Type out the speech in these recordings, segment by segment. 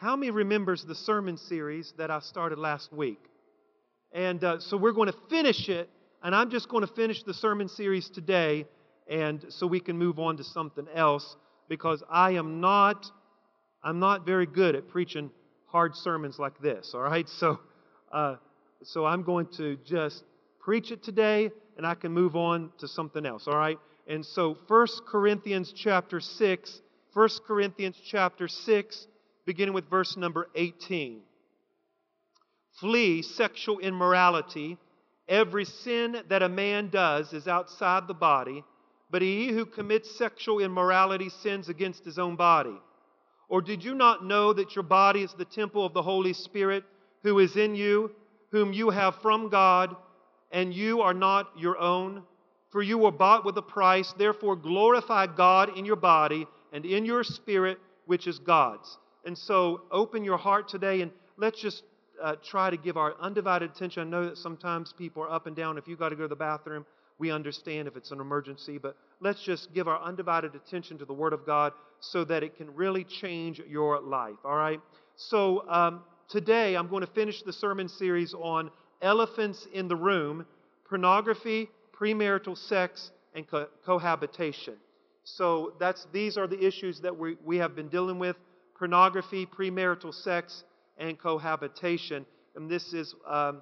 how many remembers the sermon series that I started last week? And uh, so we're going to finish it, and I'm just going to finish the sermon series today, and so we can move on to something else because I am not, I'm not very good at preaching hard sermons like this. All right, so, uh, so I'm going to just preach it today, and I can move on to something else. All right, and so 1 Corinthians chapter six, 1 Corinthians chapter six, beginning with verse number 18. Flee sexual immorality. Every sin that a man does is outside the body, but he who commits sexual immorality sins against his own body. Or did you not know that your body is the temple of the Holy Spirit who is in you, whom you have from God, and you are not your own? For you were bought with a price, therefore glorify God in your body and in your spirit, which is God's. And so open your heart today and let's just uh, try to give our undivided attention. I know that sometimes people are up and down. If you've got to go to the bathroom, we understand if it's an emergency, but let's just give our undivided attention to the Word of God so that it can really change your life. All right? So um, today I'm going to finish the sermon series on elephants in the room, pornography, premarital sex, and co- cohabitation. So that's these are the issues that we, we have been dealing with pornography, premarital sex, and cohabitation. And this is um,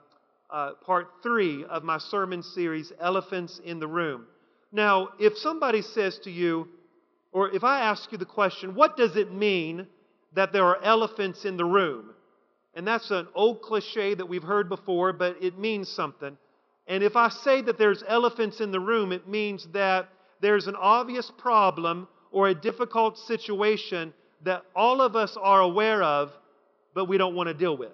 uh, part three of my sermon series, Elephants in the Room. Now, if somebody says to you, or if I ask you the question, what does it mean that there are elephants in the room? And that's an old cliche that we've heard before, but it means something. And if I say that there's elephants in the room, it means that there's an obvious problem or a difficult situation that all of us are aware of, but we don't want to deal with.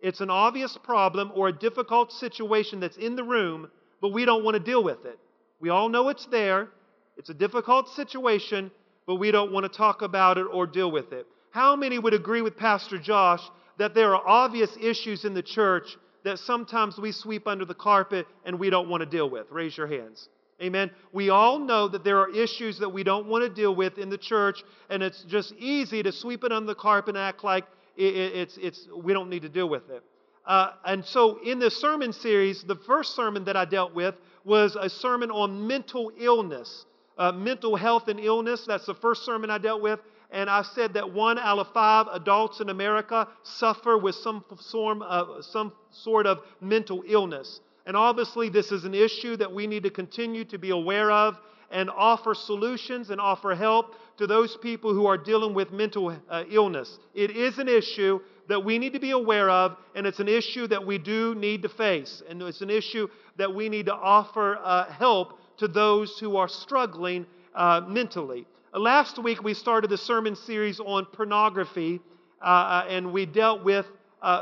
It's an obvious problem or a difficult situation that's in the room, but we don't want to deal with it. We all know it's there. It's a difficult situation, but we don't want to talk about it or deal with it. How many would agree with Pastor Josh that there are obvious issues in the church that sometimes we sweep under the carpet and we don't want to deal with? Raise your hands. Amen. We all know that there are issues that we don't want to deal with in the church, and it's just easy to sweep it under the carpet and act like it's, it's, we don't need to deal with it. Uh, and so, in this sermon series, the first sermon that I dealt with was a sermon on mental illness, uh, mental health and illness. That's the first sermon I dealt with. And I said that one out of five adults in America suffer with some, form of, some sort of mental illness. And obviously, this is an issue that we need to continue to be aware of and offer solutions and offer help to those people who are dealing with mental uh, illness. It is an issue that we need to be aware of, and it's an issue that we do need to face. And it's an issue that we need to offer uh, help to those who are struggling uh, mentally. Uh, last week, we started the sermon series on pornography, uh, uh, and we dealt with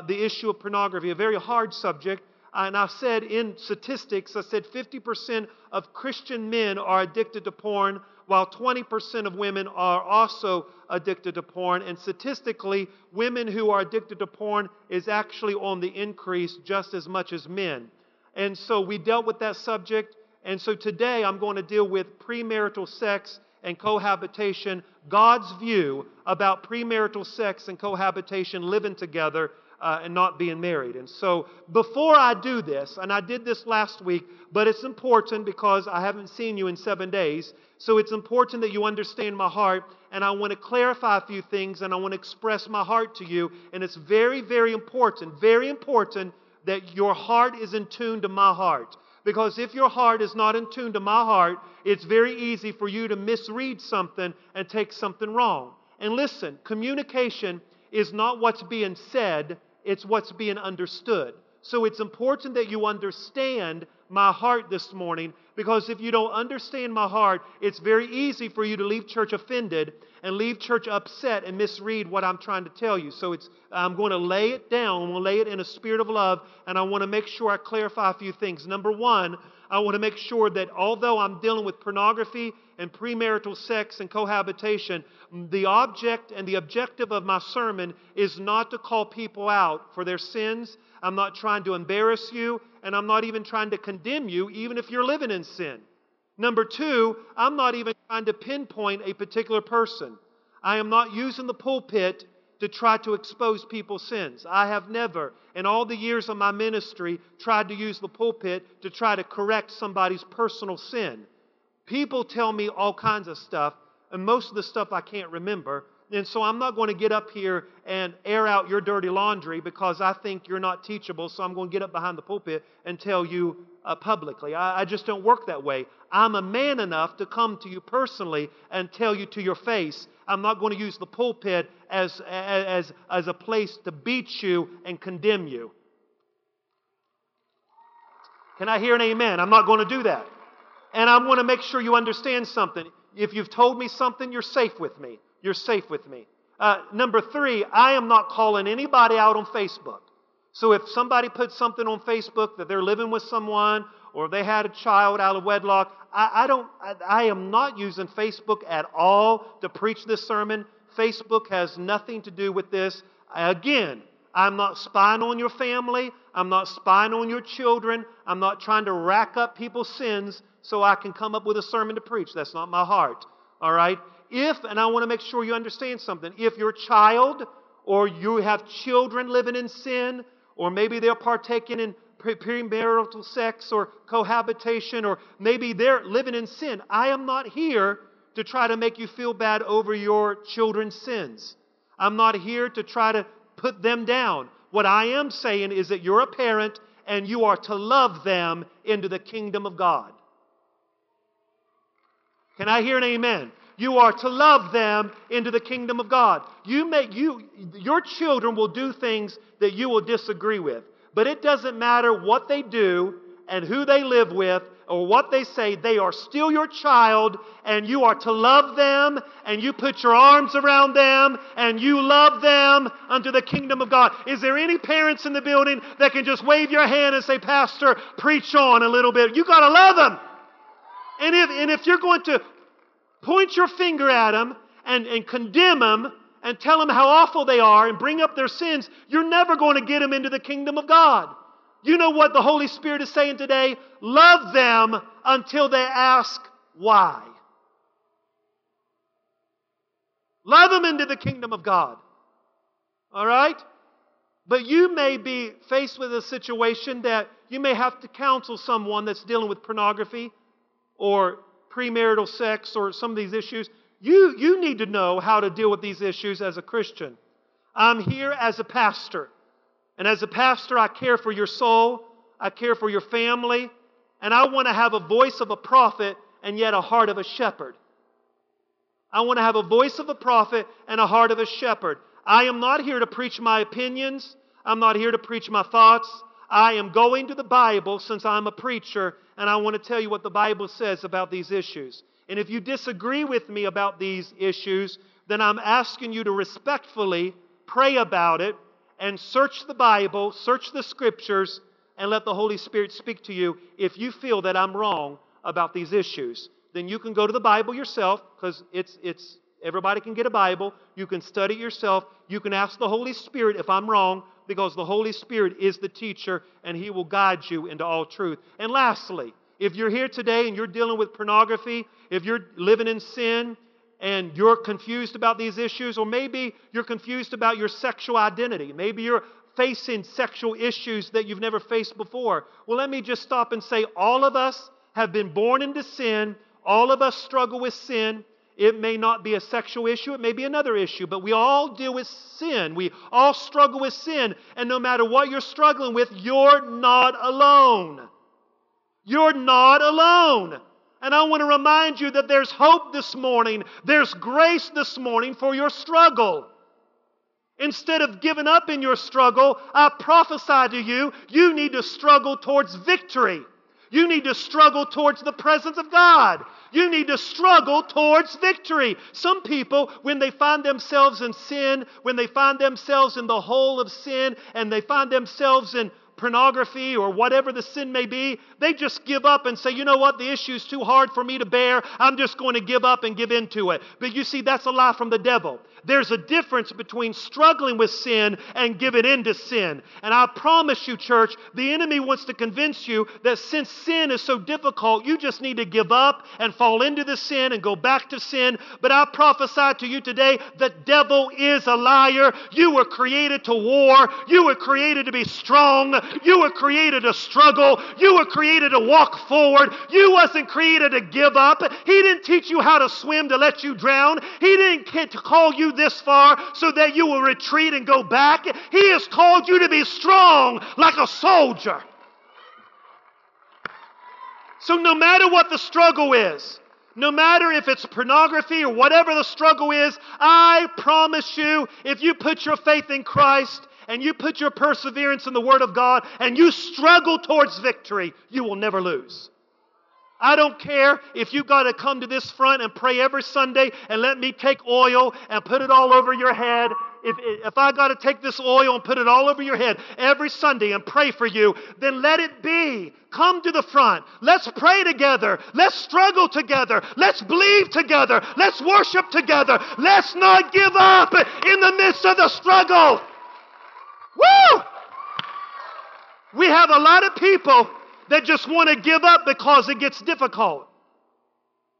the issue of pornography, a very hard subject. And I said in statistics, I said 50% of Christian men are addicted to porn, while 20% of women are also addicted to porn. And statistically, women who are addicted to porn is actually on the increase just as much as men. And so we dealt with that subject. And so today I'm going to deal with premarital sex and cohabitation, God's view about premarital sex and cohabitation living together uh, and not being married. And so, before I do this, and I did this last week, but it's important because I haven't seen you in seven days. So, it's important that you understand my heart, and I want to clarify a few things, and I want to express my heart to you. And it's very, very important, very important that your heart is in tune to my heart. Because if your heart is not in tune to my heart, it's very easy for you to misread something and take something wrong. And listen, communication is not what's being said, it's what's being understood. So it's important that you understand my heart this morning because if you don't understand my heart, it's very easy for you to leave church offended and leave church upset and misread what I'm trying to tell you. So it's I'm going to lay it down, I'm going to lay it in a spirit of love, and I want to make sure I clarify a few things. Number one, I want to make sure that although I'm dealing with pornography and premarital sex and cohabitation, the object and the objective of my sermon is not to call people out for their sins. I'm not trying to embarrass you, and I'm not even trying to condemn you, even if you're living in sin. Number two, I'm not even trying to pinpoint a particular person. I am not using the pulpit to try to expose people's sins. I have never, in all the years of my ministry, tried to use the pulpit to try to correct somebody's personal sin. People tell me all kinds of stuff, and most of the stuff I can't remember. And so I'm not going to get up here and air out your dirty laundry because I think you're not teachable. So I'm going to get up behind the pulpit and tell you uh, publicly. I, I just don't work that way. I'm a man enough to come to you personally and tell you to your face. I'm not going to use the pulpit as, as, as a place to beat you and condemn you. Can I hear an amen? I'm not going to do that. And I want to make sure you understand something. If you've told me something, you're safe with me. You're safe with me. Uh, number three, I am not calling anybody out on Facebook. So if somebody puts something on Facebook that they're living with someone or they had a child out of wedlock, I, I don't. I, I am not using Facebook at all to preach this sermon. Facebook has nothing to do with this. Again, I'm not spying on your family. I'm not spying on your children. I'm not trying to rack up people's sins so I can come up with a sermon to preach. That's not my heart. All right? If, and I want to make sure you understand something, if your child or you have children living in sin, or maybe they're partaking in premarital sex or cohabitation, or maybe they're living in sin. I am not here to try to make you feel bad over your children's sins. I'm not here to try to put them down. What I am saying is that you're a parent and you are to love them into the kingdom of God. Can I hear an amen? You are to love them into the kingdom of God. You make you your children will do things that you will disagree with. But it doesn't matter what they do and who they live with or what they say, they are still your child and you are to love them and you put your arms around them and you love them unto the kingdom of God. Is there any parents in the building that can just wave your hand and say, Pastor, preach on a little bit? You got to love them. And if, and if you're going to point your finger at them and, and condemn them and tell them how awful they are and bring up their sins, you're never going to get them into the kingdom of God. You know what the Holy Spirit is saying today? Love them until they ask why. Love them into the kingdom of God. All right? But you may be faced with a situation that you may have to counsel someone that's dealing with pornography or premarital sex or some of these issues. You, you need to know how to deal with these issues as a Christian. I'm here as a pastor. And as a pastor, I care for your soul, I care for your family, and I want to have a voice of a prophet and yet a heart of a shepherd. I want to have a voice of a prophet and a heart of a shepherd. I am not here to preach my opinions. I'm not here to preach my thoughts. I am going to the Bible since I'm a preacher, and I want to tell you what the Bible says about these issues. And if you disagree with me about these issues, then I'm asking you to respectfully pray about it and search the Bible, search the scriptures, and let the Holy Spirit speak to you if you feel that I'm wrong about these issues. Then you can go to the Bible yourself because it's, it's, everybody can get a Bible. You can study yourself. You can ask the Holy Spirit if I'm wrong because the Holy Spirit is the teacher and He will guide you into all truth. And lastly, if you're here today and you're dealing with pornography, if you're living in sin, and you're confused about these issues, or maybe you're confused about your sexual identity. Maybe you're facing sexual issues that you've never faced before. Well, let me just stop and say all of us have been born into sin, all of us struggle with sin. It may not be a sexual issue, it may be another issue, but we all deal with sin. We all struggle with sin. And no matter what you're struggling with, you're not alone. You're not alone. And I want to remind you that there's hope this morning, there's grace this morning for your struggle. Instead of giving up in your struggle, I prophesy to you, you need to struggle towards victory. You need to struggle towards the presence of God. You need to struggle towards victory. Some people, when they find themselves in sin, when they find themselves in the hole of sin, and they find themselves in pornography or whatever the sin may be, they just give up and say, you know what, the issue is too hard for me to bear. I'm just going to give up and give in to it. But you see, that's a lie from the devil. there's a difference between struggling with sin and giving in to sin. And I promise you, church, the enemy wants to convince you that since sin is so difficult, you just need to give up and fall into the sin and go back to sin. But I prophesy to you today the devil is a liar. You were created to war, you were created to be strong, you were created to struggle, you were created to walk forward. You wasn't created to give up. He didn't teach you how to swim to let you drown. He didn't call you this far so that you will retreat and go back. He has called you to be strong like a soldier. So, no matter what the struggle is, no matter if it's pornography or whatever the struggle is, I promise you, if you put your faith in Christ and you put your perseverance in the Word of God and you struggle towards victory, you will never lose. I don't care if you got to come to this front and pray every Sunday and let me take oil and put it all over your head. If, if I got to take this oil and put it all over your head every Sunday and pray for you, then let it be. Come to the front. Let's pray together. Let's struggle together. Let's believe together. Let's worship together. Let's not give up in the midst of the struggle. Woo! We have a lot of people that just want to give up because it gets difficult.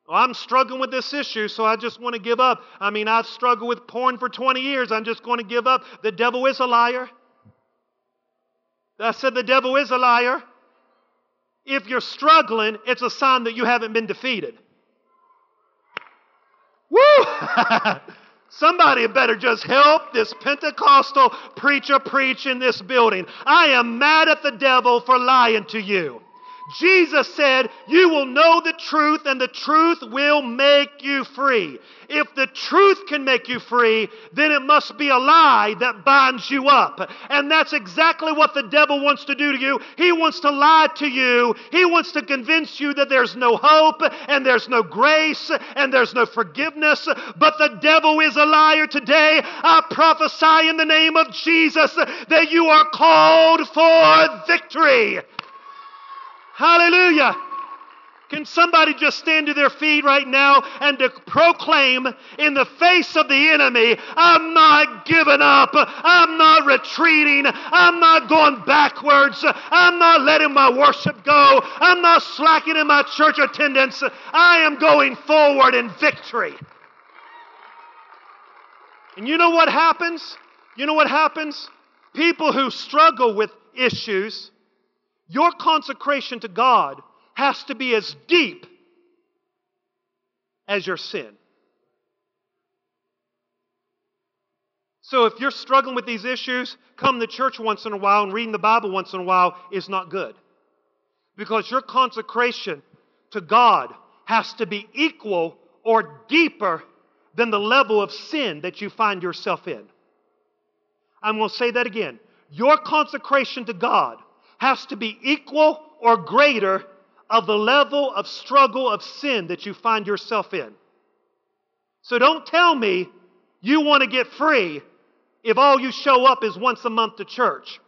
Well, I'm struggling with this issue, so I just want to give up. I mean, I've struggled with porn for 20 years. I'm just going to give up. The devil is a liar. I said the devil is a liar. If you're struggling, it's a sign that you haven't been defeated. Woo! Somebody better just help this Pentecostal preacher preach in this building. I am mad at the devil for lying to you. Jesus said, You will know the truth, and the truth will make you free. If the truth can make you free, then it must be a lie that binds you up. And that's exactly what the devil wants to do to you. He wants to lie to you. He wants to convince you that there's no hope, and there's no grace, and there's no forgiveness. But the devil is a liar today. I prophesy in the name of Jesus that you are called for victory. Hallelujah. Can somebody just stand to their feet right now and to proclaim in the face of the enemy, I'm not giving up. I'm not retreating. I'm not going backwards. I'm not letting my worship go. I'm not slacking in my church attendance. I am going forward in victory. And you know what happens? You know what happens? People who struggle with issues your consecration to God has to be as deep as your sin. So if you're struggling with these issues, come to church once in a while and reading the Bible once in a while is not good. Because your consecration to God has to be equal or deeper than the level of sin that you find yourself in. I'm going to say that again. Your consecration to God has to be equal or greater of the level of struggle of sin that you find yourself in. So don't tell me you want to get free if all you show up is once a month to church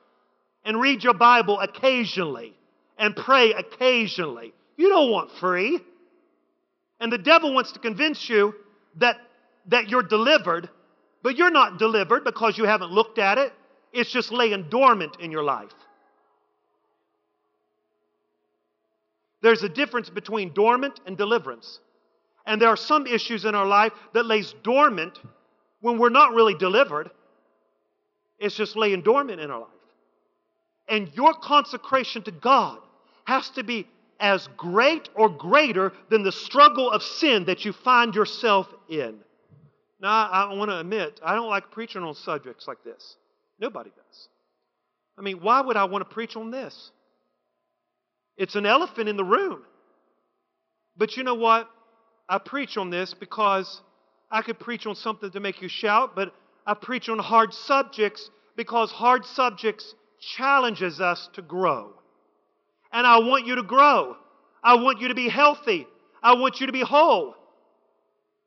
and read your Bible occasionally and pray occasionally. You don't want free. And the devil wants to convince you that, that you're delivered, but you're not delivered because you haven't looked at it. It's just laying dormant in your life. There's a difference between dormant and deliverance. And there are some issues in our life that lays dormant when we're not really delivered. It's just laying dormant in our life. And your consecration to God has to be as great or greater than the struggle of sin that you find yourself in. Now, I, want to admit, I don't like preaching on subjects like this. Nobody does. I mean, why would I want to preach on this? It's an elephant in the room. But you know what? I preach on this because I could preach on something to make you shout, but I preach on hard subjects because hard subjects challenges us to grow. And I want you to grow. I want you to be healthy. I want you to be whole.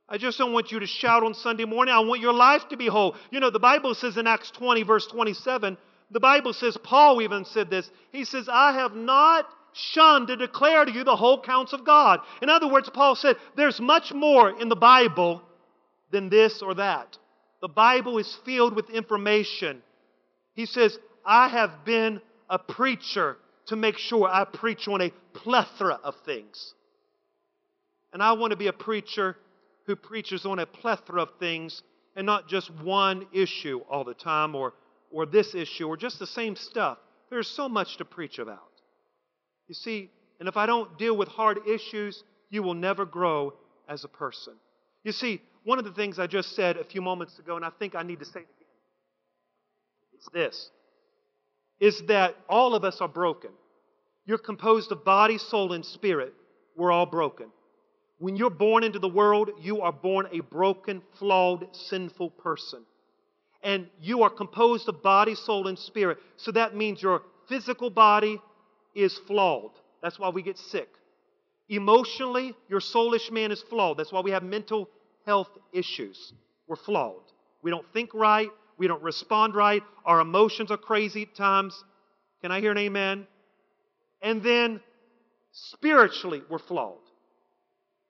I just don't want you to shout on Sunday morning. I want your life to be whole. You know, the Bible says in Acts 20, verse 27, the Bible says, Paul even said this. He says, I have not shunned to declare to you the whole counts of God. In other words, Paul said, there's much more in the Bible than this or that. The Bible is filled with information. He says, I have been a preacher to make sure I preach on a plethora of things. And I want to be a preacher who preaches on a plethora of things and not just one issue all the time or, or this issue or just the same stuff. There's so much to preach about. You see, and if I don't deal with hard issues, you will never grow as a person. You see, one of the things I just said a few moments ago, and I think I need to say it again, is this is that all of us are broken. You're composed of body, soul, and spirit. We're all broken. When you're born into the world, you are born a broken, flawed, sinful person. And you are composed of body, soul, and spirit. So that means your physical body is flawed. That's why we get sick. Emotionally, your soulish man is flawed. That's why we have mental health issues. We're flawed. We don't think right. We don't respond right. Our emotions are crazy at times. Can I hear an amen? And then spiritually, we're flawed.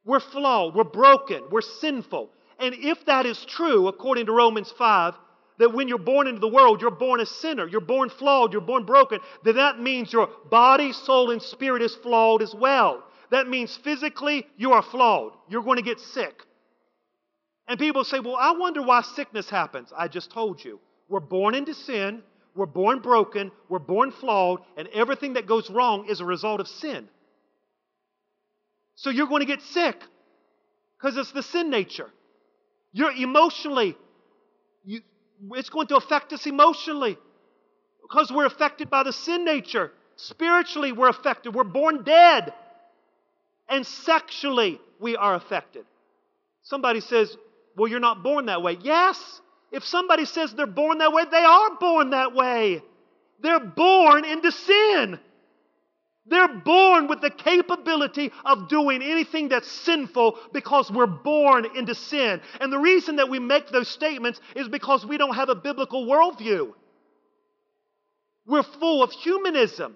We're flawed. We're broken. We're sinful. And if that is true, according to Romans 5, that when you're born into the world, you're born a sinner, you're born flawed, you're born broken, then that means your body, soul, and spirit is flawed as well. That means physically you are flawed. You're going to get sick. And people say, well, I wonder why sickness happens. I just told you. We're born into sin, we're born broken, we're born flawed, and everything that goes wrong is a result of sin. So you're going to get sick because it's the sin nature. You're emotionally, you, it's going to affect us emotionally because we're affected by the sin nature. Spiritually, we're affected. We're born dead. And sexually, we are affected. Somebody says, well, you're not born that way. Yes, if somebody says they're born that way, they are born that way. They're born into sin. They're born with the capability of doing anything that's sinful because we're born into sin. And the reason that we make those statements is because we don't have a biblical worldview. We're full of humanism.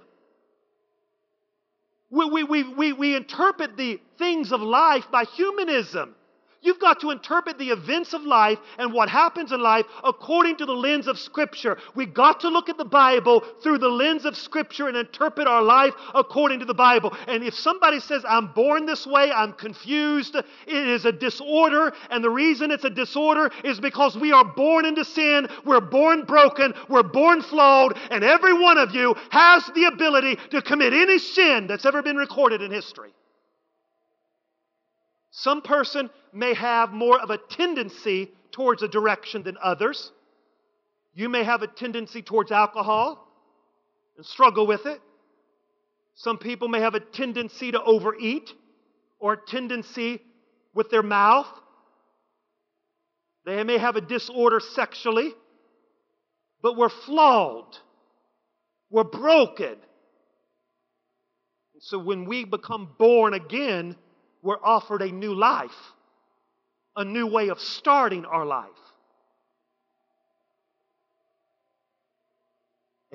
We, we, we, we, we interpret the things of life by humanism. You've got to interpret the events of life and what happens in life according to the lens of Scripture. We've got to look at the Bible through the lens of Scripture and interpret our life according to the Bible. And if somebody says, I'm born this way, I'm confused, it is a disorder. And the reason it's a disorder is because we are born into sin, we're born broken, we're born flawed, and every one of you has the ability to commit any sin that's ever been recorded in history. Some person may have more of a tendency towards a direction than others. You may have a tendency towards alcohol and struggle with it. Some people may have a tendency to overeat or a tendency with their mouth. They may have a disorder sexually, but we're flawed. We're broken. And So when we become born again, we're offered a new life, a new way of starting our life.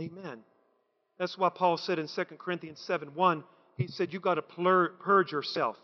Amen. That's why Paul said in 2 Corinthians 7 1, he said, You've got to purge yourself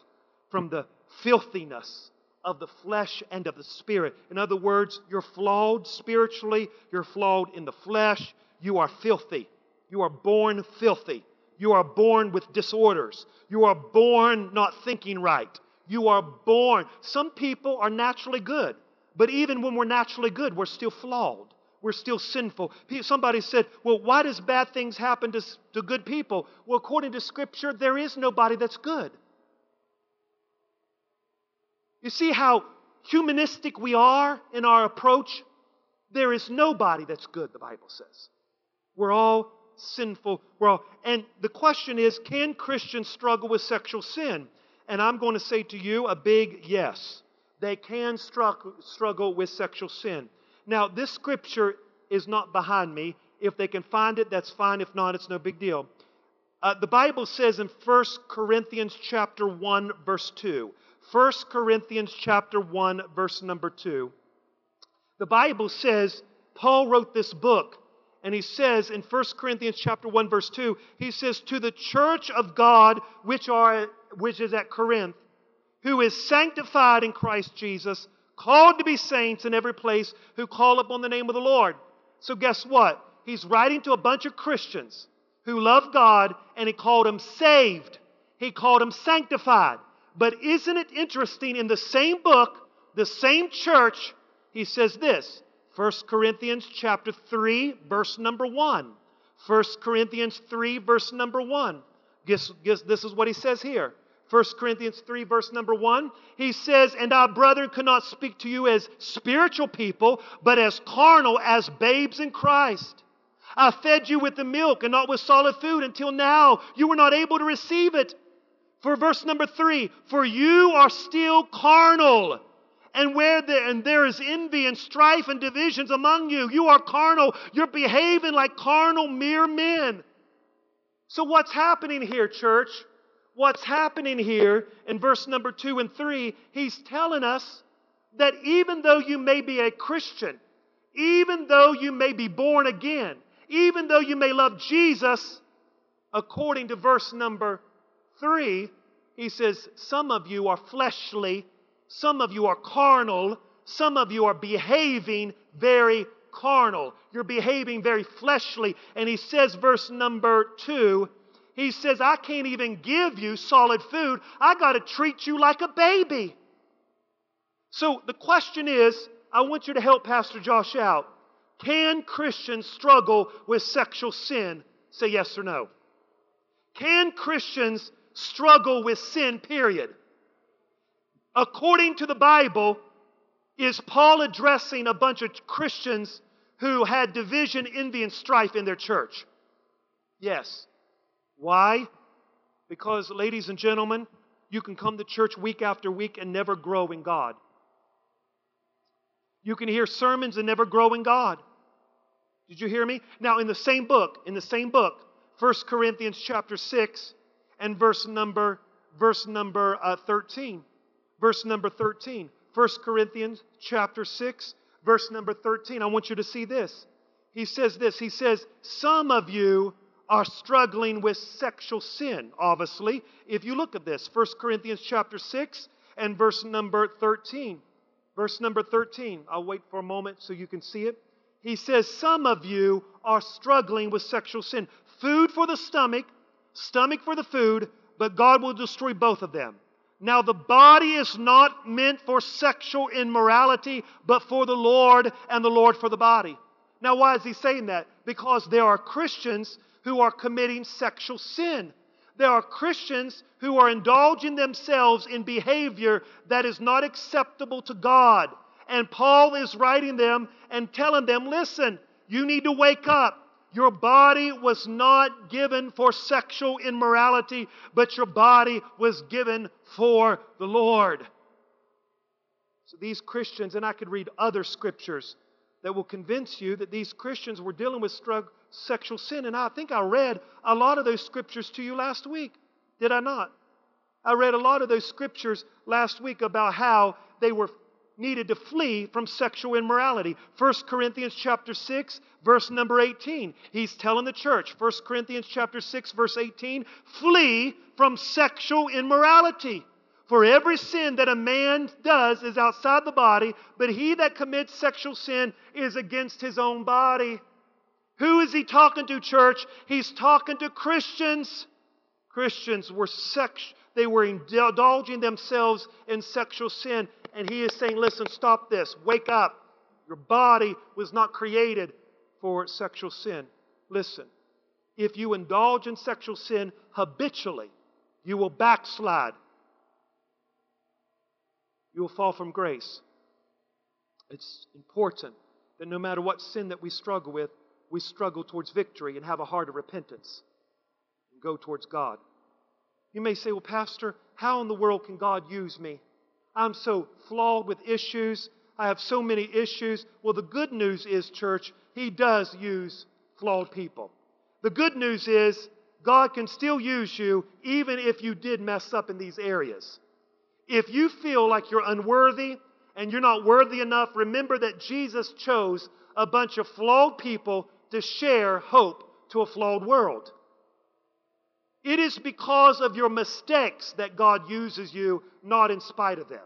from the filthiness of the flesh and of the spirit. In other words, you're flawed spiritually, you're flawed in the flesh, you are filthy. You are born filthy. You are born with disorders. You are born not thinking right. You are born. Some people are naturally good, but even when we're naturally good, we're still flawed. We're still sinful. Somebody said, Well, why does bad things happen to, to good people? Well, according to Scripture, there is nobody that's good. You see how humanistic we are in our approach? There is nobody that's good, the Bible says. We're all sinful world. And the question is can Christians struggle with sexual sin? And I'm going to say to you a big yes. They can struggle with sexual sin. Now, this scripture is not behind me. If they can find it, that's fine. If not, it's no big deal. Uh, the Bible says in 1 Corinthians chapter 1 verse 2. 1 Corinthians chapter 1 verse number 2. The Bible says Paul wrote this book and he says in 1 Corinthians chapter 1 verse 2, he says to the church of God which are which is at Corinth, who is sanctified in Christ Jesus, called to be saints in every place who call upon the name of the Lord. So, guess what? He's writing to a bunch of Christians who love God, and he called them saved. He called them sanctified. But isn't it interesting in the same book, the same church, he says this 1 Corinthians chapter 3, verse number 1. 1 Corinthians 3, verse number 1. Guess, guess this is what he says here. 1 Corinthians 3, verse number 1. He says, And our brethren could not speak to you as spiritual people, but as carnal, as babes in Christ. I fed you with the milk and not with solid food until now. You were not able to receive it. For verse number 3 For you are still carnal. And where there, and there is envy and strife and divisions among you, you are carnal. You're behaving like carnal mere men. So, what's happening here, church? What's happening here in verse number two and three, he's telling us that even though you may be a Christian, even though you may be born again, even though you may love Jesus, according to verse number three, he says, Some of you are fleshly, some of you are carnal, some of you are behaving very carnal. You're behaving very fleshly. And he says, verse number two, he says, I can't even give you solid food. I got to treat you like a baby. So the question is I want you to help Pastor Josh out. Can Christians struggle with sexual sin? Say yes or no. Can Christians struggle with sin, period? According to the Bible, is Paul addressing a bunch of Christians who had division, envy, and strife in their church? Yes. Why? Because, ladies and gentlemen, you can come to church week after week and never grow in God. You can hear sermons and never grow in God. Did you hear me? Now, in the same book, in the same book, 1 Corinthians chapter 6 and verse number, verse number uh, 13. Verse number 13. 1 Corinthians chapter 6, verse number 13. I want you to see this. He says this. He says, Some of you are struggling with sexual sin, obviously. If you look at this, 1 Corinthians chapter 6 and verse number 13. Verse number 13. I'll wait for a moment so you can see it. He says, Some of you are struggling with sexual sin. Food for the stomach, stomach for the food, but God will destroy both of them. Now, the body is not meant for sexual immorality, but for the Lord, and the Lord for the body. Now, why is he saying that? Because there are Christians who are committing sexual sin. There are Christians who are indulging themselves in behavior that is not acceptable to God. And Paul is writing them and telling them listen, you need to wake up. Your body was not given for sexual immorality, but your body was given for the Lord. So these Christians, and I could read other scriptures that will convince you that these Christians were dealing with sexual sin. And I think I read a lot of those scriptures to you last week. Did I not? I read a lot of those scriptures last week about how they were needed to flee from sexual immorality. 1 Corinthians chapter 6 verse number 18. He's telling the church, 1 Corinthians chapter 6 verse 18, flee from sexual immorality. For every sin that a man does is outside the body, but he that commits sexual sin is against his own body. Who is he talking to, church? He's talking to Christians. Christians were sex, they were indulging themselves in sexual sin. And he is saying, listen, stop this. Wake up. Your body was not created for sexual sin. Listen, if you indulge in sexual sin habitually, you will backslide. You will fall from grace. It's important that no matter what sin that we struggle with, we struggle towards victory and have a heart of repentance and go towards God. You may say, Well, Pastor, how in the world can God use me? I'm so flawed with issues. I have so many issues. Well, the good news is, church, He does use flawed people. The good news is, God can still use you even if you did mess up in these areas. If you feel like you're unworthy and you're not worthy enough, remember that Jesus chose a bunch of flawed people to share hope to a flawed world. It is because of your mistakes that God uses you, not in spite of them.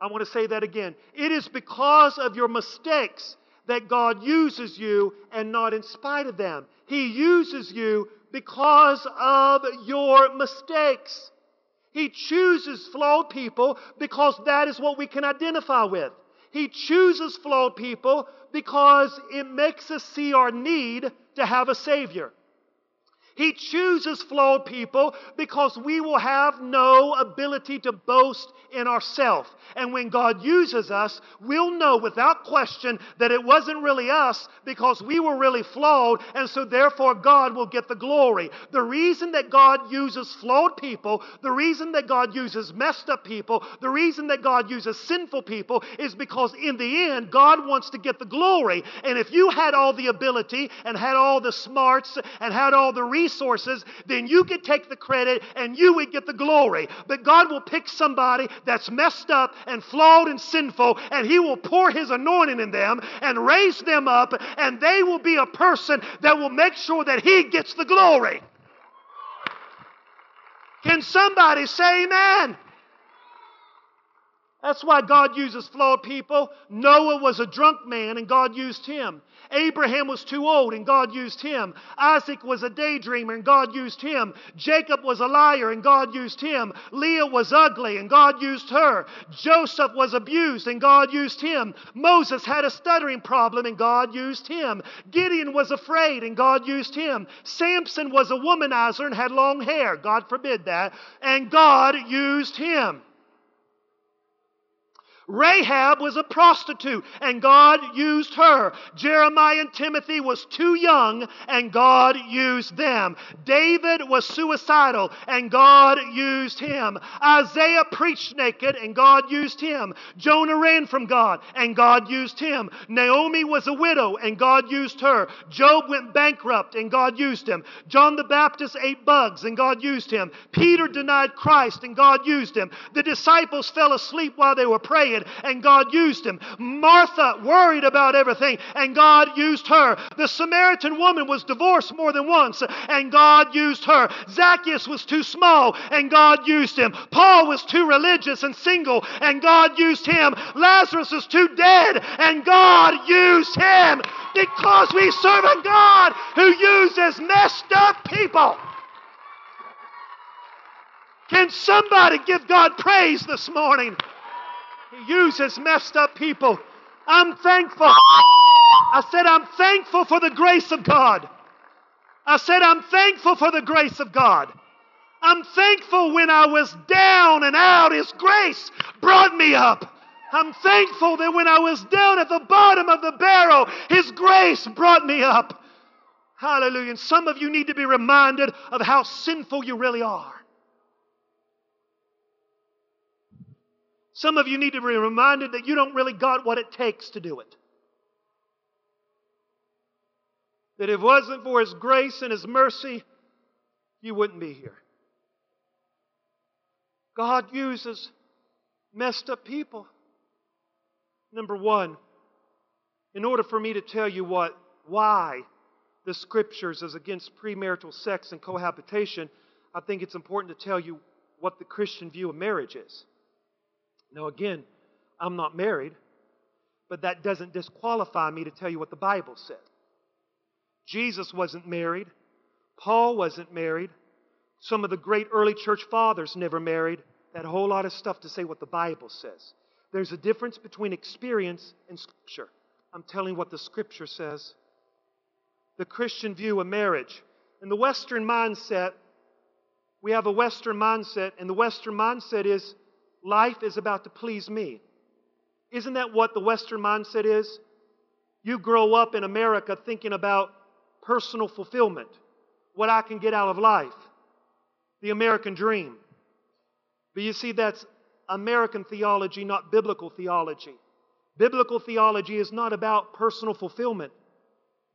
I want to say that again. It is because of your mistakes that God uses you and not in spite of them. He uses you because of your mistakes. He chooses flawed people because that is what we can identify with. He chooses flawed people because it makes us see our need to have a Savior. He chooses flawed people because we will have no ability to boast in ourselves. And when God uses us, we'll know without question that it wasn't really us because we were really flawed, and so therefore God will get the glory. The reason that God uses flawed people, the reason that God uses messed up people, the reason that God uses sinful people is because in the end, God wants to get the glory. And if you had all the ability and had all the smarts and had all the resources, resources, then you could take the credit and you would get the glory. But God will pick somebody that's messed up and flawed and sinful, and He will pour His anointing in them and raise them up, and they will be a person that will make sure that He gets the glory. Can somebody say amen? That's why God uses flawed people. Noah was a drunk man and God used him. Abraham was too old and God used him. Isaac was a daydreamer and God used him. Jacob was a liar and God used him. Leah was ugly and God used her. Joseph was abused and God used him. Moses had a stuttering problem and God used him. Gideon was afraid and God used him. Samson was a womanizer and had long hair. God forbid that. And God used him. Rahab was a prostitute and God used her. Jeremiah and Timothy was too young and God used them. David was suicidal and God used him. Isaiah preached naked and God used him. Jonah ran from God and God used him. Naomi was a widow and God used her. Job went bankrupt and God used him. John the Baptist ate bugs and God used him. Peter denied Christ and God used him. The disciples fell asleep while they were praying and God used him. Martha worried about everything and God used her. The Samaritan woman was divorced more than once and God used her. Zacchaeus was too small and God used him. Paul was too religious and single and God used him. Lazarus was too dead and God used him because we serve a God who uses messed up people. Can somebody give God praise this morning? He uses messed up people. I'm thankful. I said, I'm thankful for the grace of God. I said, I'm thankful for the grace of God. I'm thankful when I was down and out, His grace brought me up. I'm thankful that when I was down at the bottom of the barrel, His grace brought me up. Hallelujah. And some of you need to be reminded of how sinful you really are. Some of you need to be reminded that you don't really got what it takes to do it. That if it wasn't for His grace and His mercy, you wouldn't be here. God uses messed up people. Number one, in order for me to tell you what, why the scriptures is against premarital sex and cohabitation, I think it's important to tell you what the Christian view of marriage is. Now, again, I'm not married, but that doesn't disqualify me to tell you what the Bible said. Jesus wasn't married, Paul wasn't married, some of the great early church fathers never married. That whole lot of stuff to say what the Bible says. There's a difference between experience and Scripture. I'm telling what the Scripture says. The Christian view of marriage. In the Western mindset, we have a Western mindset, and the Western mindset is life is about to please me. Isn't that what the Western mindset is? You grow up in America thinking about personal fulfillment, what I can get out of life, the American dream. But you see, that's American theology, not biblical theology. Biblical theology is not about personal fulfillment.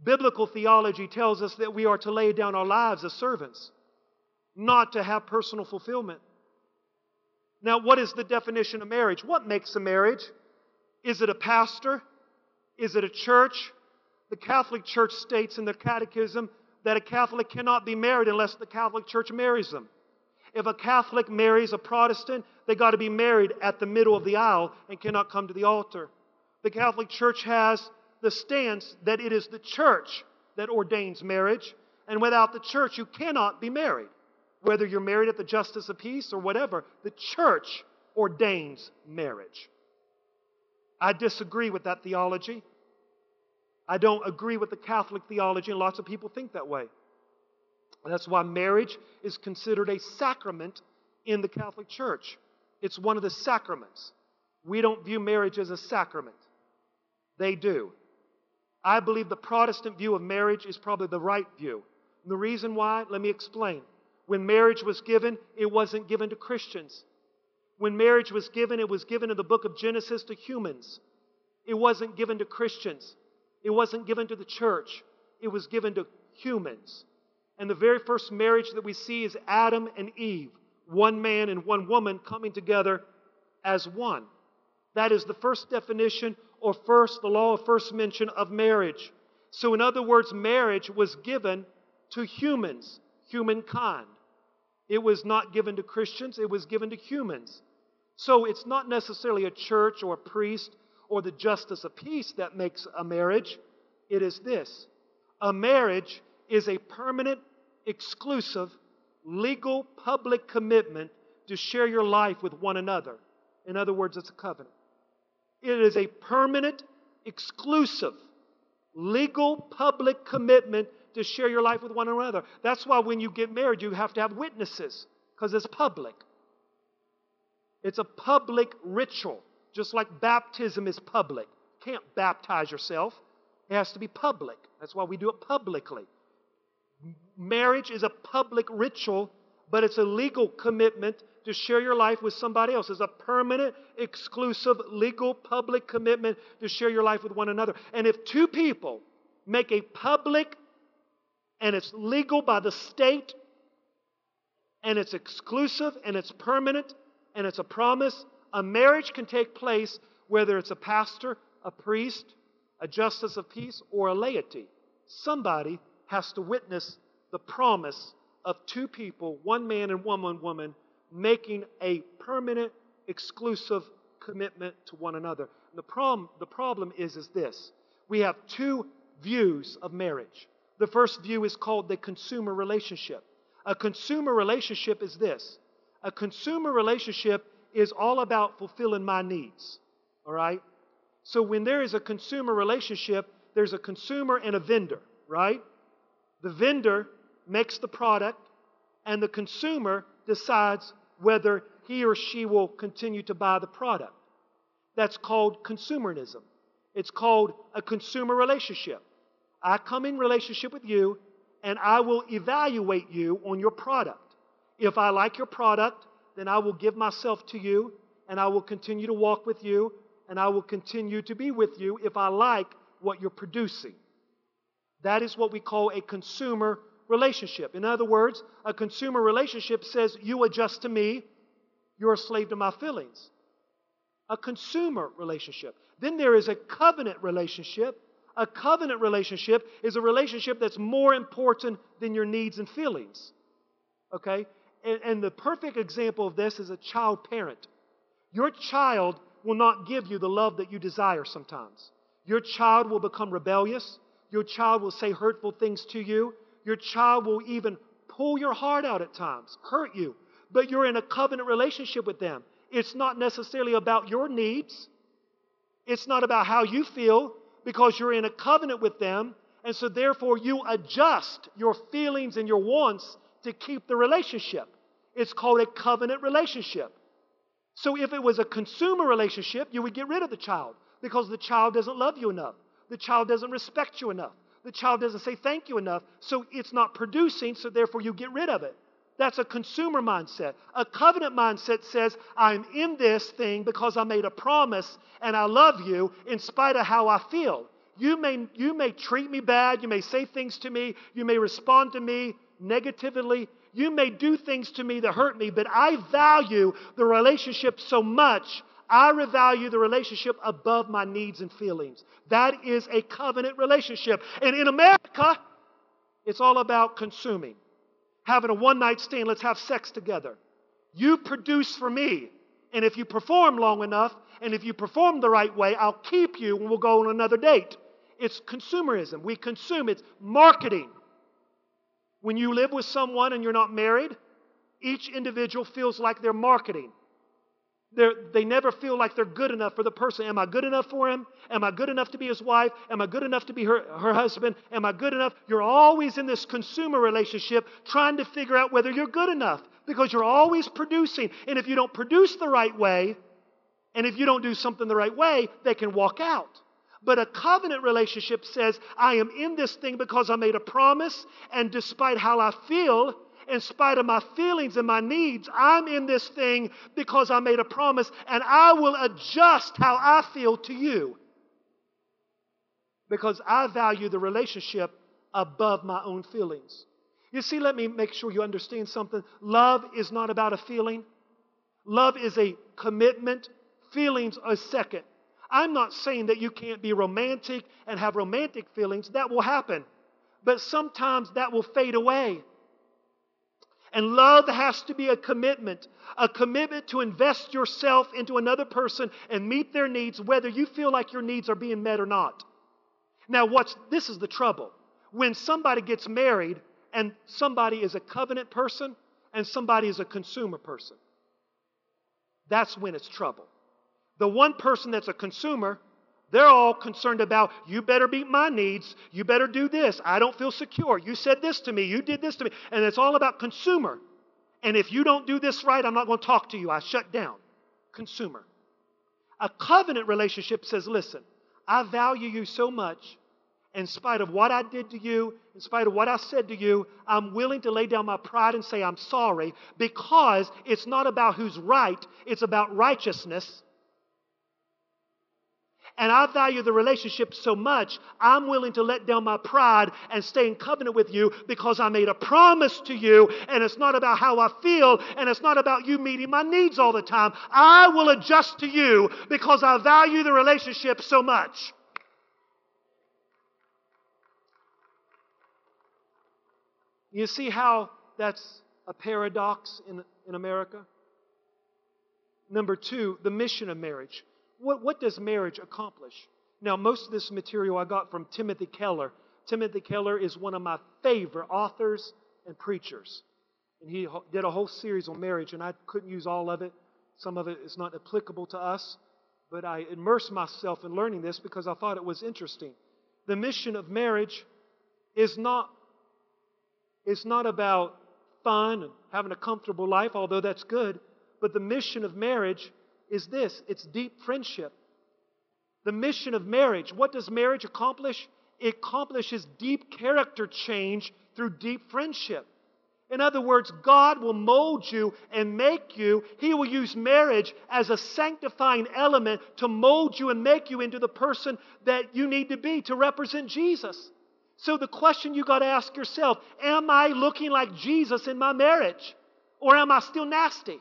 Biblical theology tells us that we are to lay down our lives as servants, not to have personal fulfillment. Now, what is the definition of marriage? What makes a marriage? Is it a pastor? Is it a church? The Catholic Church states in their catechism that a Catholic cannot be married unless the Catholic Church marries them. If a Catholic marries a Protestant, They got to be married at the middle of the aisle and cannot come to the altar. The Catholic Church has the stance that it is the church that ordains marriage, and without the church, you cannot be married. Whether you're married at the justice of peace or whatever, the church ordains marriage. I disagree with that theology. I don't agree with the Catholic theology, and lots of people think that way. That's why marriage is considered a sacrament in the Catholic Church. It's one of the sacraments. We don't view marriage as a sacrament, they do. I believe the Protestant view of marriage is probably the right view. And the reason why, let me explain. When marriage was given, it wasn't given to Christians. When marriage was given, it was given in the book of Genesis to humans. It wasn't given to Christians. It wasn't given to the church. It was given to humans. And the very first marriage that we see is Adam and Eve, one man and one woman coming together as one. That is the first definition or first, the law of first mention of marriage. So, in other words, marriage was given to humans, humankind. It was not given to Christians, it was given to humans. So, it's not necessarily a church or a priest or the justice of peace that makes a marriage. It is this a marriage is a permanent, exclusive, legal, public commitment to share your life with one another. In other words, it's a covenant. It is a permanent, exclusive, legal, public commitment to share your life with one another. That's why when you get married, you have to have witnesses because it's public. It's a public ritual, just like baptism is public. You can't baptize yourself, it has to be public. That's why we do it publicly. Marriage is a public ritual, but it's a legal commitment to share your life with somebody else. It's a permanent, exclusive, legal, public commitment to share your life with one another. And if two people make a public and it's legal by the state and it's exclusive and it's permanent and it's a promise, a marriage can take place whether it's a pastor, a priest, a justice of peace, or a laity. Somebody has to witness the promise of two people, one man and one woman, making a permanent, exclusive commitment to one another. The problem, the problem is, is this we have two views of marriage. The first view is called the consumer relationship. A consumer relationship is this a consumer relationship is all about fulfilling my needs. All right? So when there is a consumer relationship, there's a consumer and a vendor, right? The vendor makes the product, and the consumer decides whether he or she will continue to buy the product. That's called consumerism. It's called a consumer relationship. I come in relationship with you and I will evaluate you on your product. If I like your product, then I will give myself to you and I will continue to walk with you and I will continue to be with you if I like what you're producing. That is what we call a consumer relationship. In other words, a consumer relationship says, You adjust to me, you're a slave to my feelings. A consumer relationship. Then there is a covenant relationship. A covenant relationship is a relationship that's more important than your needs and feelings. Okay? And, and the perfect example of this is a child parent. Your child will not give you the love that you desire sometimes. Your child will become rebellious. Your child will say hurtful things to you. Your child will even pull your heart out at times, hurt you, but you're in a covenant relationship with them. It's not necessarily about your needs, it's not about how you feel because you're in a covenant with them. And so, therefore, you adjust your feelings and your wants to keep the relationship. It's called a covenant relationship. So, if it was a consumer relationship, you would get rid of the child because the child doesn't love you enough. The child doesn't respect you enough the child doesn't say thank you enough, so it's not producing, so therefore you get rid of it. That's a consumer mindset. A covenant mindset says, I'm in this thing because I made a promise and I love you in spite of how I feel. You may, you may treat me bad, you may say things to me, you may respond to me negatively, you may do things to me that hurt me, but I value the relationship so much I revalue the relationship above my needs and feelings. That is a covenant relationship. And in America, it's all about consuming. Having a one night stand, let's have sex together. You produce for me. And if you perform long enough, and if you perform the right way, I'll keep you and we'll go on another date. It's consumerism. We consume, it's marketing. When you live with someone and you're not married, each individual feels like they're marketing. They're, they never feel like they're good enough for the person. Am I good enough for him? Am I good enough to be his wife? Am I good enough to be her, her husband? Am I good enough? You're always in this consumer relationship trying to figure out whether you're good enough because you're always producing. And if you don't produce the right way, and if you don't do something the right way, they can walk out. But a covenant relationship says, I am in this thing because I made a promise, and despite how I feel, in spite of my feelings and my needs, I'm in this thing because I made a promise, and I will adjust how I feel to you. Because I value the relationship above my own feelings. You see, let me make sure you understand something. Love is not about a feeling, love is a commitment. Feelings are second. I'm not saying that you can't be romantic and have romantic feelings. That will happen. But sometimes that will fade away. And love has to be a commitment, a commitment to invest yourself into another person and meet their needs, whether you feel like your needs are being met or not. Now, what's this is the trouble. When somebody gets married and somebody is a covenant person and somebody is a consumer person, that's when it's trouble. The one person that's a consumer they're all concerned about, you better meet my needs. You better do this. I don't feel secure. You said this to me. You did this to me. And it's all about consumer. And if you don't do this right, I'm not going to talk to you. I shut down. Consumer. A covenant relationship says, listen, I value you so much. In spite of what I did to you, in spite of what I said to you, I'm willing to lay down my pride and say I'm sorry because it's not about who's right, it's about righteousness and I value the relationship so much, I'm willing to let down my pride and stay in covenant with you because I made a promise to you, and it's not about how I feel, and it's not about you meeting my needs all the time. I will adjust to you because I value the relationship so much. You see how that's a paradox in, in America? Number two, the mission of marriage. What, what does marriage accomplish? Now, most of this material I got from Timothy Keller. Timothy Keller is one of my favorite authors and preachers. And he did a whole series on marriage, and I couldn't use all of it. Some of it is not applicable to us, but I immersed myself in learning this because I thought it was interesting. The mission of marriage is not, it's not about fun and having a comfortable life, although that's good, but the mission of marriage is this it's deep friendship. The mission of marriage. What does marriage accomplish? It accomplishes deep character change through deep friendship. In other words, God will mold you and make you. He will use marriage as a sanctifying element to mold you and make you into the person that you need to be to represent Jesus. So, the question you got to ask yourself Am I looking like Jesus in my marriage? Or am I still nasty?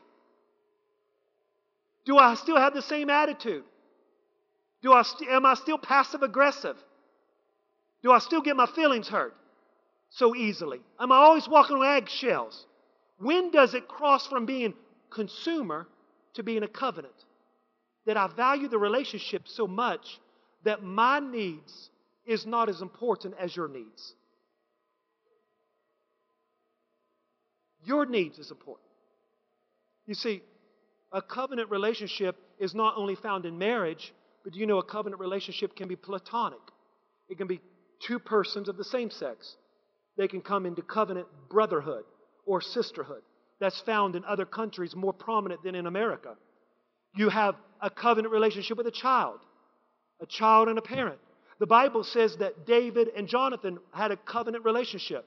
Do I still have the same attitude? Do I st- am I still passive aggressive? Do I still get my feelings hurt so easily? Am I always walking on eggshells? When does it cross from being consumer to being a covenant? That I value the relationship so much that my needs is not as important as your needs. Your needs is important. You see, a covenant relationship is not only found in marriage, but do you know a covenant relationship can be platonic? It can be two persons of the same sex. They can come into covenant brotherhood or sisterhood. That's found in other countries more prominent than in America. You have a covenant relationship with a child, a child and a parent. The Bible says that David and Jonathan had a covenant relationship,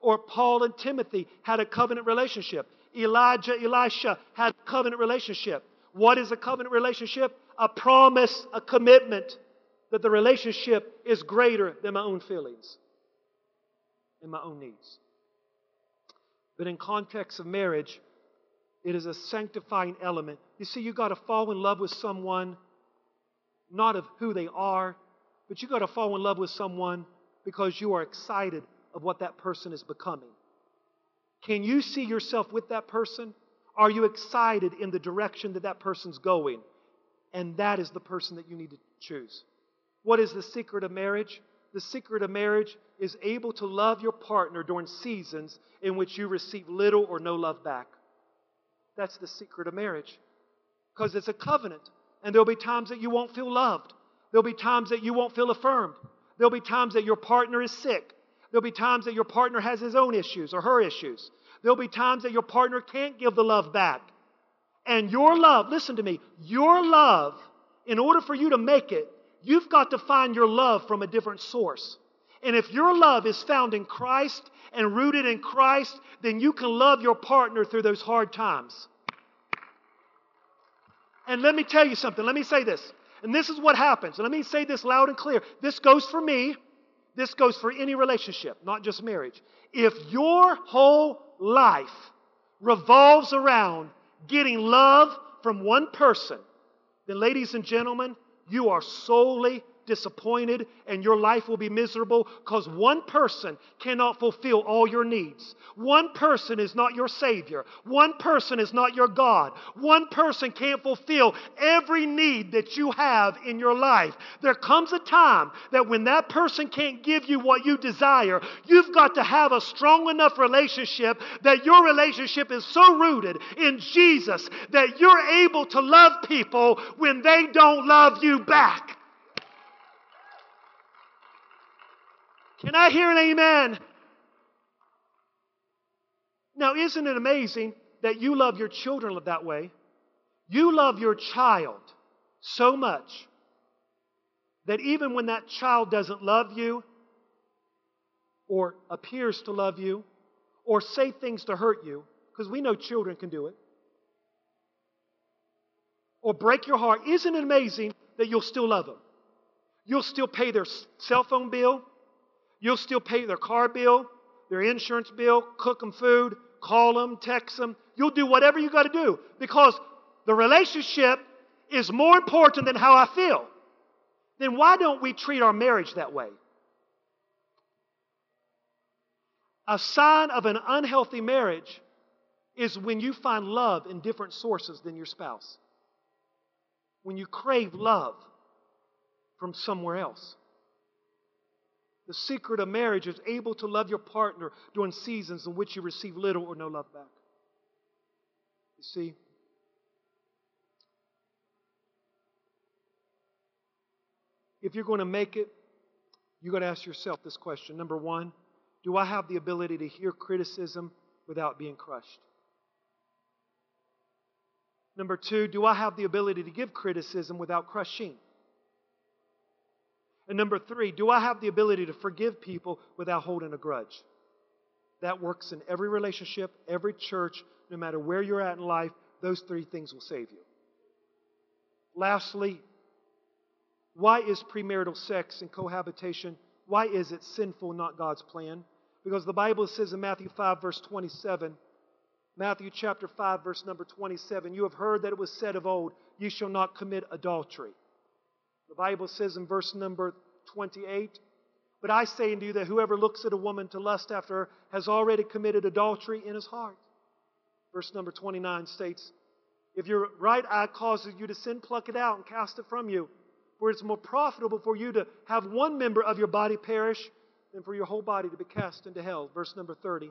or Paul and Timothy had a covenant relationship. Elijah, Elisha had a covenant relationship. What is a covenant relationship? A promise, a commitment that the relationship is greater than my own feelings and my own needs. But in context of marriage, it is a sanctifying element. You see, you got to fall in love with someone, not of who they are, but you got to fall in love with someone because you are excited of what that person is becoming. Can you see yourself with that person? Are you excited in the direction that that person's going? And that is the person that you need to choose. What is the secret of marriage? The secret of marriage is able to love your partner during seasons in which you receive little or no love back. That's the secret of marriage. Because it's a covenant. And there'll be times that you won't feel loved. There'll be times that you won't feel affirmed. There'll be times that your partner is sick. There'll be times that your partner has his own issues or her issues. There'll be times that your partner can't give the love back. And your love, listen to me, your love, in order for you to make it, you've got to find your love from a different source. And if your love is found in Christ and rooted in Christ, then you can love your partner through those hard times. And let me tell you something. Let me say this. And this is what happens. And let me say this loud and clear. This goes for me. This goes for any relationship, not just marriage. If your whole life revolves around getting love from one person, then, ladies and gentlemen, you are solely disappointed and your life will be miserable because one person cannot fulfill all your needs. One person is not your Savior. One person is not your God. One person can't fulfill every need that you have in your life. There comes a time that when that person can't give you what you desire, you've got to have a strong enough relationship that your relationship is so rooted in Jesus that you're able to love people when they don't love you back. Can I hear an amen? Now, isn't it amazing that you love your children that way? You love your child so much that even when that child doesn't love you, or appears to love you, or say things to hurt you, because we know children can do it, or break your heart, isn't it amazing that you'll still love them? You'll still pay their cell phone bill. You'll still pay their car bill, their insurance bill, cook them food, call them, text them. You'll do whatever you got to do because the relationship is more important than how I feel. Then why don't we treat our marriage that way? A sign of an unhealthy marriage is when you find love in different sources than your spouse. When you crave love from somewhere else. The secret of marriage is able to love your partner during seasons in which you receive little or no love back. You see? If you're going to make it, you've got to ask yourself this question. Number one, do I have the ability to hear criticism without being crushed? Number two, do I have the ability to give criticism without crushing? And number three, do I have the ability to forgive people without holding a grudge? That works in every relationship, every church, no matter where you're at in life. Those three things will save you. Lastly, why is premarital sex and cohabitation, why is it sinful, not God's plan? Because the Bible says in Matthew 5, verse 27, Matthew chapter 5, verse number 27, you have heard that it was said of old, you shall not commit adultery. The Bible says in verse number 28, But I say unto you that whoever looks at a woman to lust after her has already committed adultery in his heart. Verse number 29 states, If your right eye causes you to sin, pluck it out and cast it from you. For it's more profitable for you to have one member of your body perish than for your whole body to be cast into hell. Verse number 30.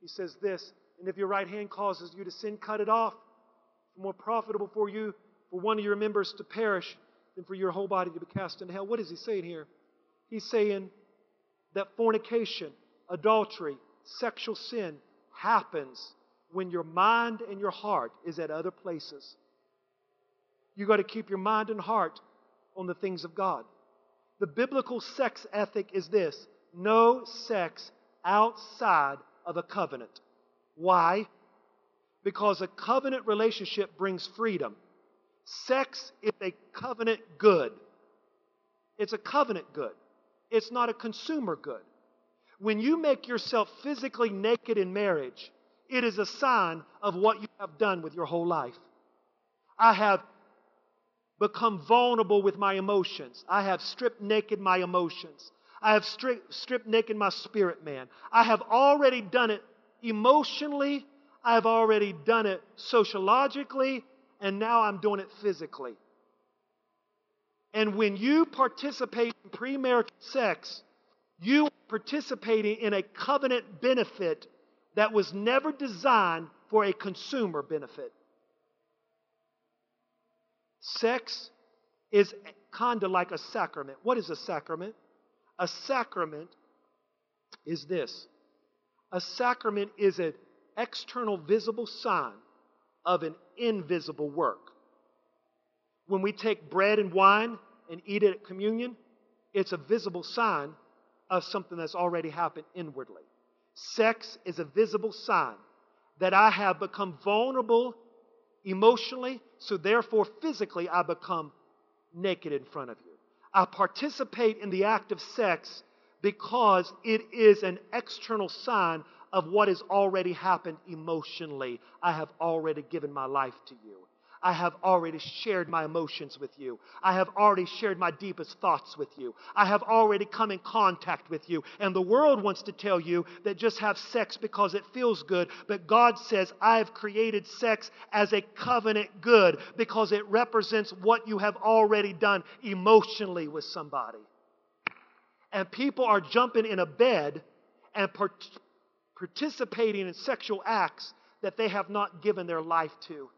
He says this, And if your right hand causes you to sin, cut it off. It's more profitable for you for one of your members to perish than for your whole body to be cast into hell. What is he saying here? He's saying that fornication, adultery, sexual sin happens when your mind and your heart is at other places. You've got to keep your mind and heart on the things of God. The biblical sex ethic is this no sex outside of a covenant. Why? Because a covenant relationship brings freedom. Sex is a covenant good. It's a covenant good. It's not a consumer good. When you make yourself physically naked in marriage, it is a sign of what you have done with your whole life. I have become vulnerable with my emotions. I have stripped naked my emotions. I have stripped, stripped naked my spirit man. I have already done it emotionally. I've already done it sociologically, and now I'm doing it physically. And when you participate in premarital sex, you are participating in a covenant benefit that was never designed for a consumer benefit. Sex is kind of like a sacrament. What is a sacrament? A sacrament is this a sacrament is an external visible sign of an invisible work. When we take bread and wine and eat it at communion, it's a visible sign of something that's already happened inwardly. Sex is a visible sign that I have become vulnerable emotionally, so therefore physically I become naked in front of you. I participate in the act of sex because it is an external sign of what has already happened emotionally. I have already given my life to you. I have already shared my emotions with you. I have already shared my deepest thoughts with you. I have already come in contact with you. And the world wants to tell you that just have sex because it feels good. But God says, I have created sex as a covenant good because it represents what you have already done emotionally with somebody. And people are jumping in a bed and participating in sexual acts that they have not given their life to.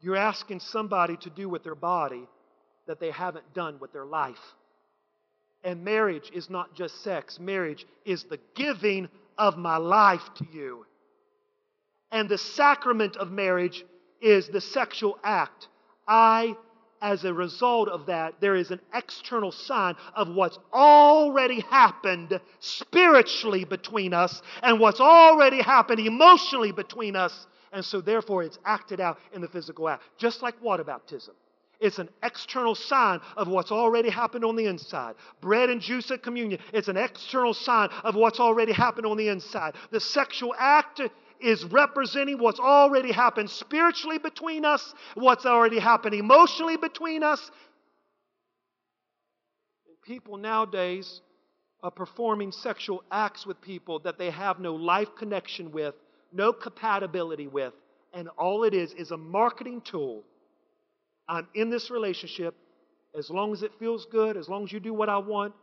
You're asking somebody to do with their body that they haven't done with their life. And marriage is not just sex, marriage is the giving of my life to you. And the sacrament of marriage is the sexual act. I, as a result of that, there is an external sign of what's already happened spiritually between us and what's already happened emotionally between us and so therefore it's acted out in the physical act. Just like water baptism. It's an external sign of what's already happened on the inside. Bread and juice at communion, it's an external sign of what's already happened on the inside. The sexual act is representing what's already happened spiritually between us, what's already happened emotionally between us. People nowadays are performing sexual acts with people that they have no life connection with no compatibility with, and all it is is a marketing tool. I'm in this relationship as long as it feels good, as long as you do what I want.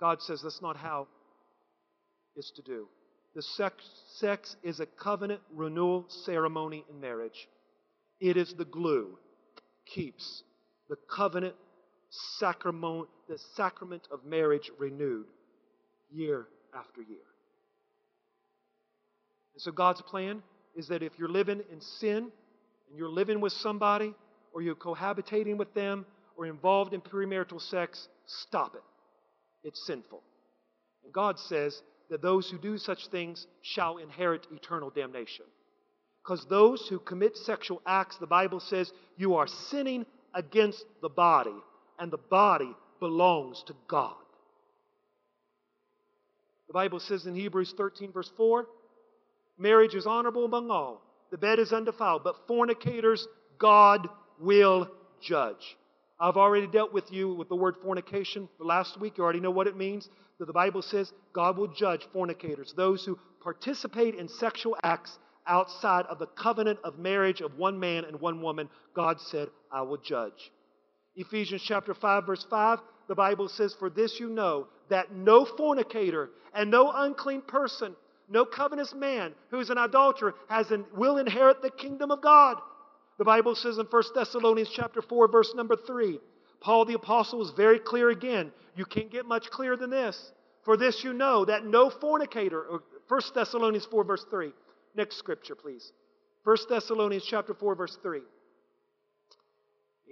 God says that's not how it's to do. The sex, sex is a covenant renewal ceremony in marriage. It is the glue, keeps the covenant sacrament, the sacrament of marriage renewed year after year. And so God's plan is that if you're living in sin and you're living with somebody or you're cohabitating with them or involved in premarital sex, stop it. It's sinful. And God says that those who do such things shall inherit eternal damnation. Because those who commit sexual acts, the Bible says, you are sinning against the body, and the body belongs to God. The Bible says in Hebrews 13, verse 4, Marriage is honorable among all. The bed is undefiled. But fornicators, God will judge. I've already dealt with you with the word fornication last week. You already know what it means. That the Bible says God will judge fornicators, those who participate in sexual acts outside of the covenant of marriage of one man and one woman. God said, I will judge. Ephesians chapter 5, verse 5, the Bible says, For this you know that no fornicator and no unclean person no covetous man who is an adulterer has an, will inherit the kingdom of God. The Bible says in 1 Thessalonians chapter 4, verse number 3, Paul the apostle is very clear again. You can't get much clearer than this. For this you know that no fornicator, or 1 Thessalonians 4, verse 3. Next scripture, please. 1 Thessalonians chapter 4, verse 3.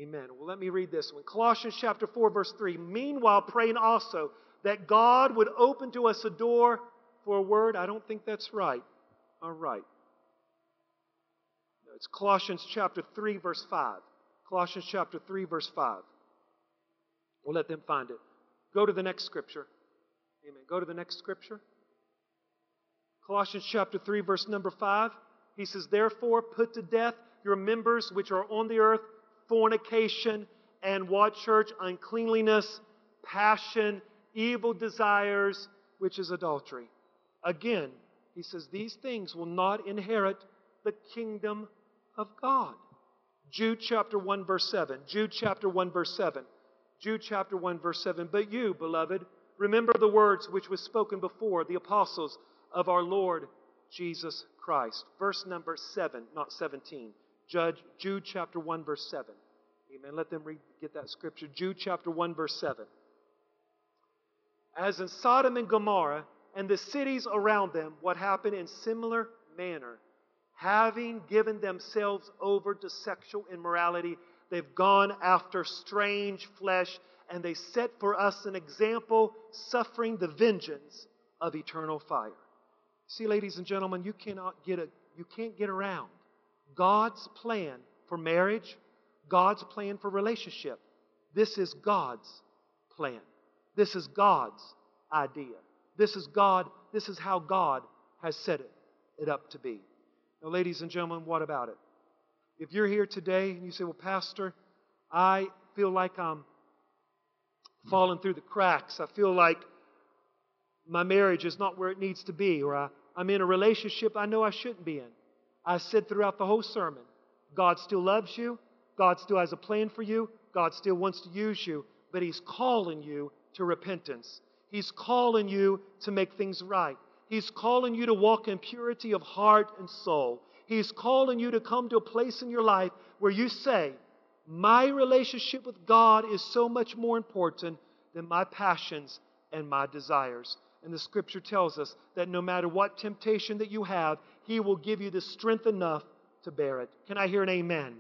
Amen. Well, let me read this one. Colossians chapter 4, verse 3. Meanwhile, praying also that God would open to us a door for a word? I don't think that's right. All right. It's Colossians chapter 3, verse 5. Colossians chapter 3, verse 5. We'll let them find it. Go to the next scripture. Amen. Go to the next scripture. Colossians chapter 3, verse number 5. He says, Therefore, put to death your members which are on the earth fornication and what church? Uncleanliness, passion, evil desires, which is adultery. Again, he says, these things will not inherit the kingdom of God. Jude chapter 1, verse 7. Jude chapter 1, verse 7. Jude chapter 1, verse 7. But you, beloved, remember the words which was spoken before the apostles of our Lord Jesus Christ. Verse number 7, not 17. Judge, Jude chapter 1, verse 7. Amen. Let them read, get that scripture. Jude chapter 1, verse 7. As in Sodom and Gomorrah and the cities around them, what happened in similar manner, having given themselves over to sexual immorality, they've gone after strange flesh, and they set for us an example, suffering the vengeance of eternal fire. See, ladies and gentlemen, you cannot get a, you can't get around God's plan for marriage, God's plan for relationship. This is God's plan. This is God's idea. This is God, this is how God has set it, it up to be. Now, ladies and gentlemen, what about it? If you're here today and you say, Well, Pastor, I feel like I'm falling through the cracks. I feel like my marriage is not where it needs to be, or I, I'm in a relationship I know I shouldn't be in. I said throughout the whole sermon God still loves you, God still has a plan for you, God still wants to use you, but He's calling you to repentance. He's calling you to make things right. He's calling you to walk in purity of heart and soul. He's calling you to come to a place in your life where you say, My relationship with God is so much more important than my passions and my desires. And the scripture tells us that no matter what temptation that you have, He will give you the strength enough to bear it. Can I hear an amen?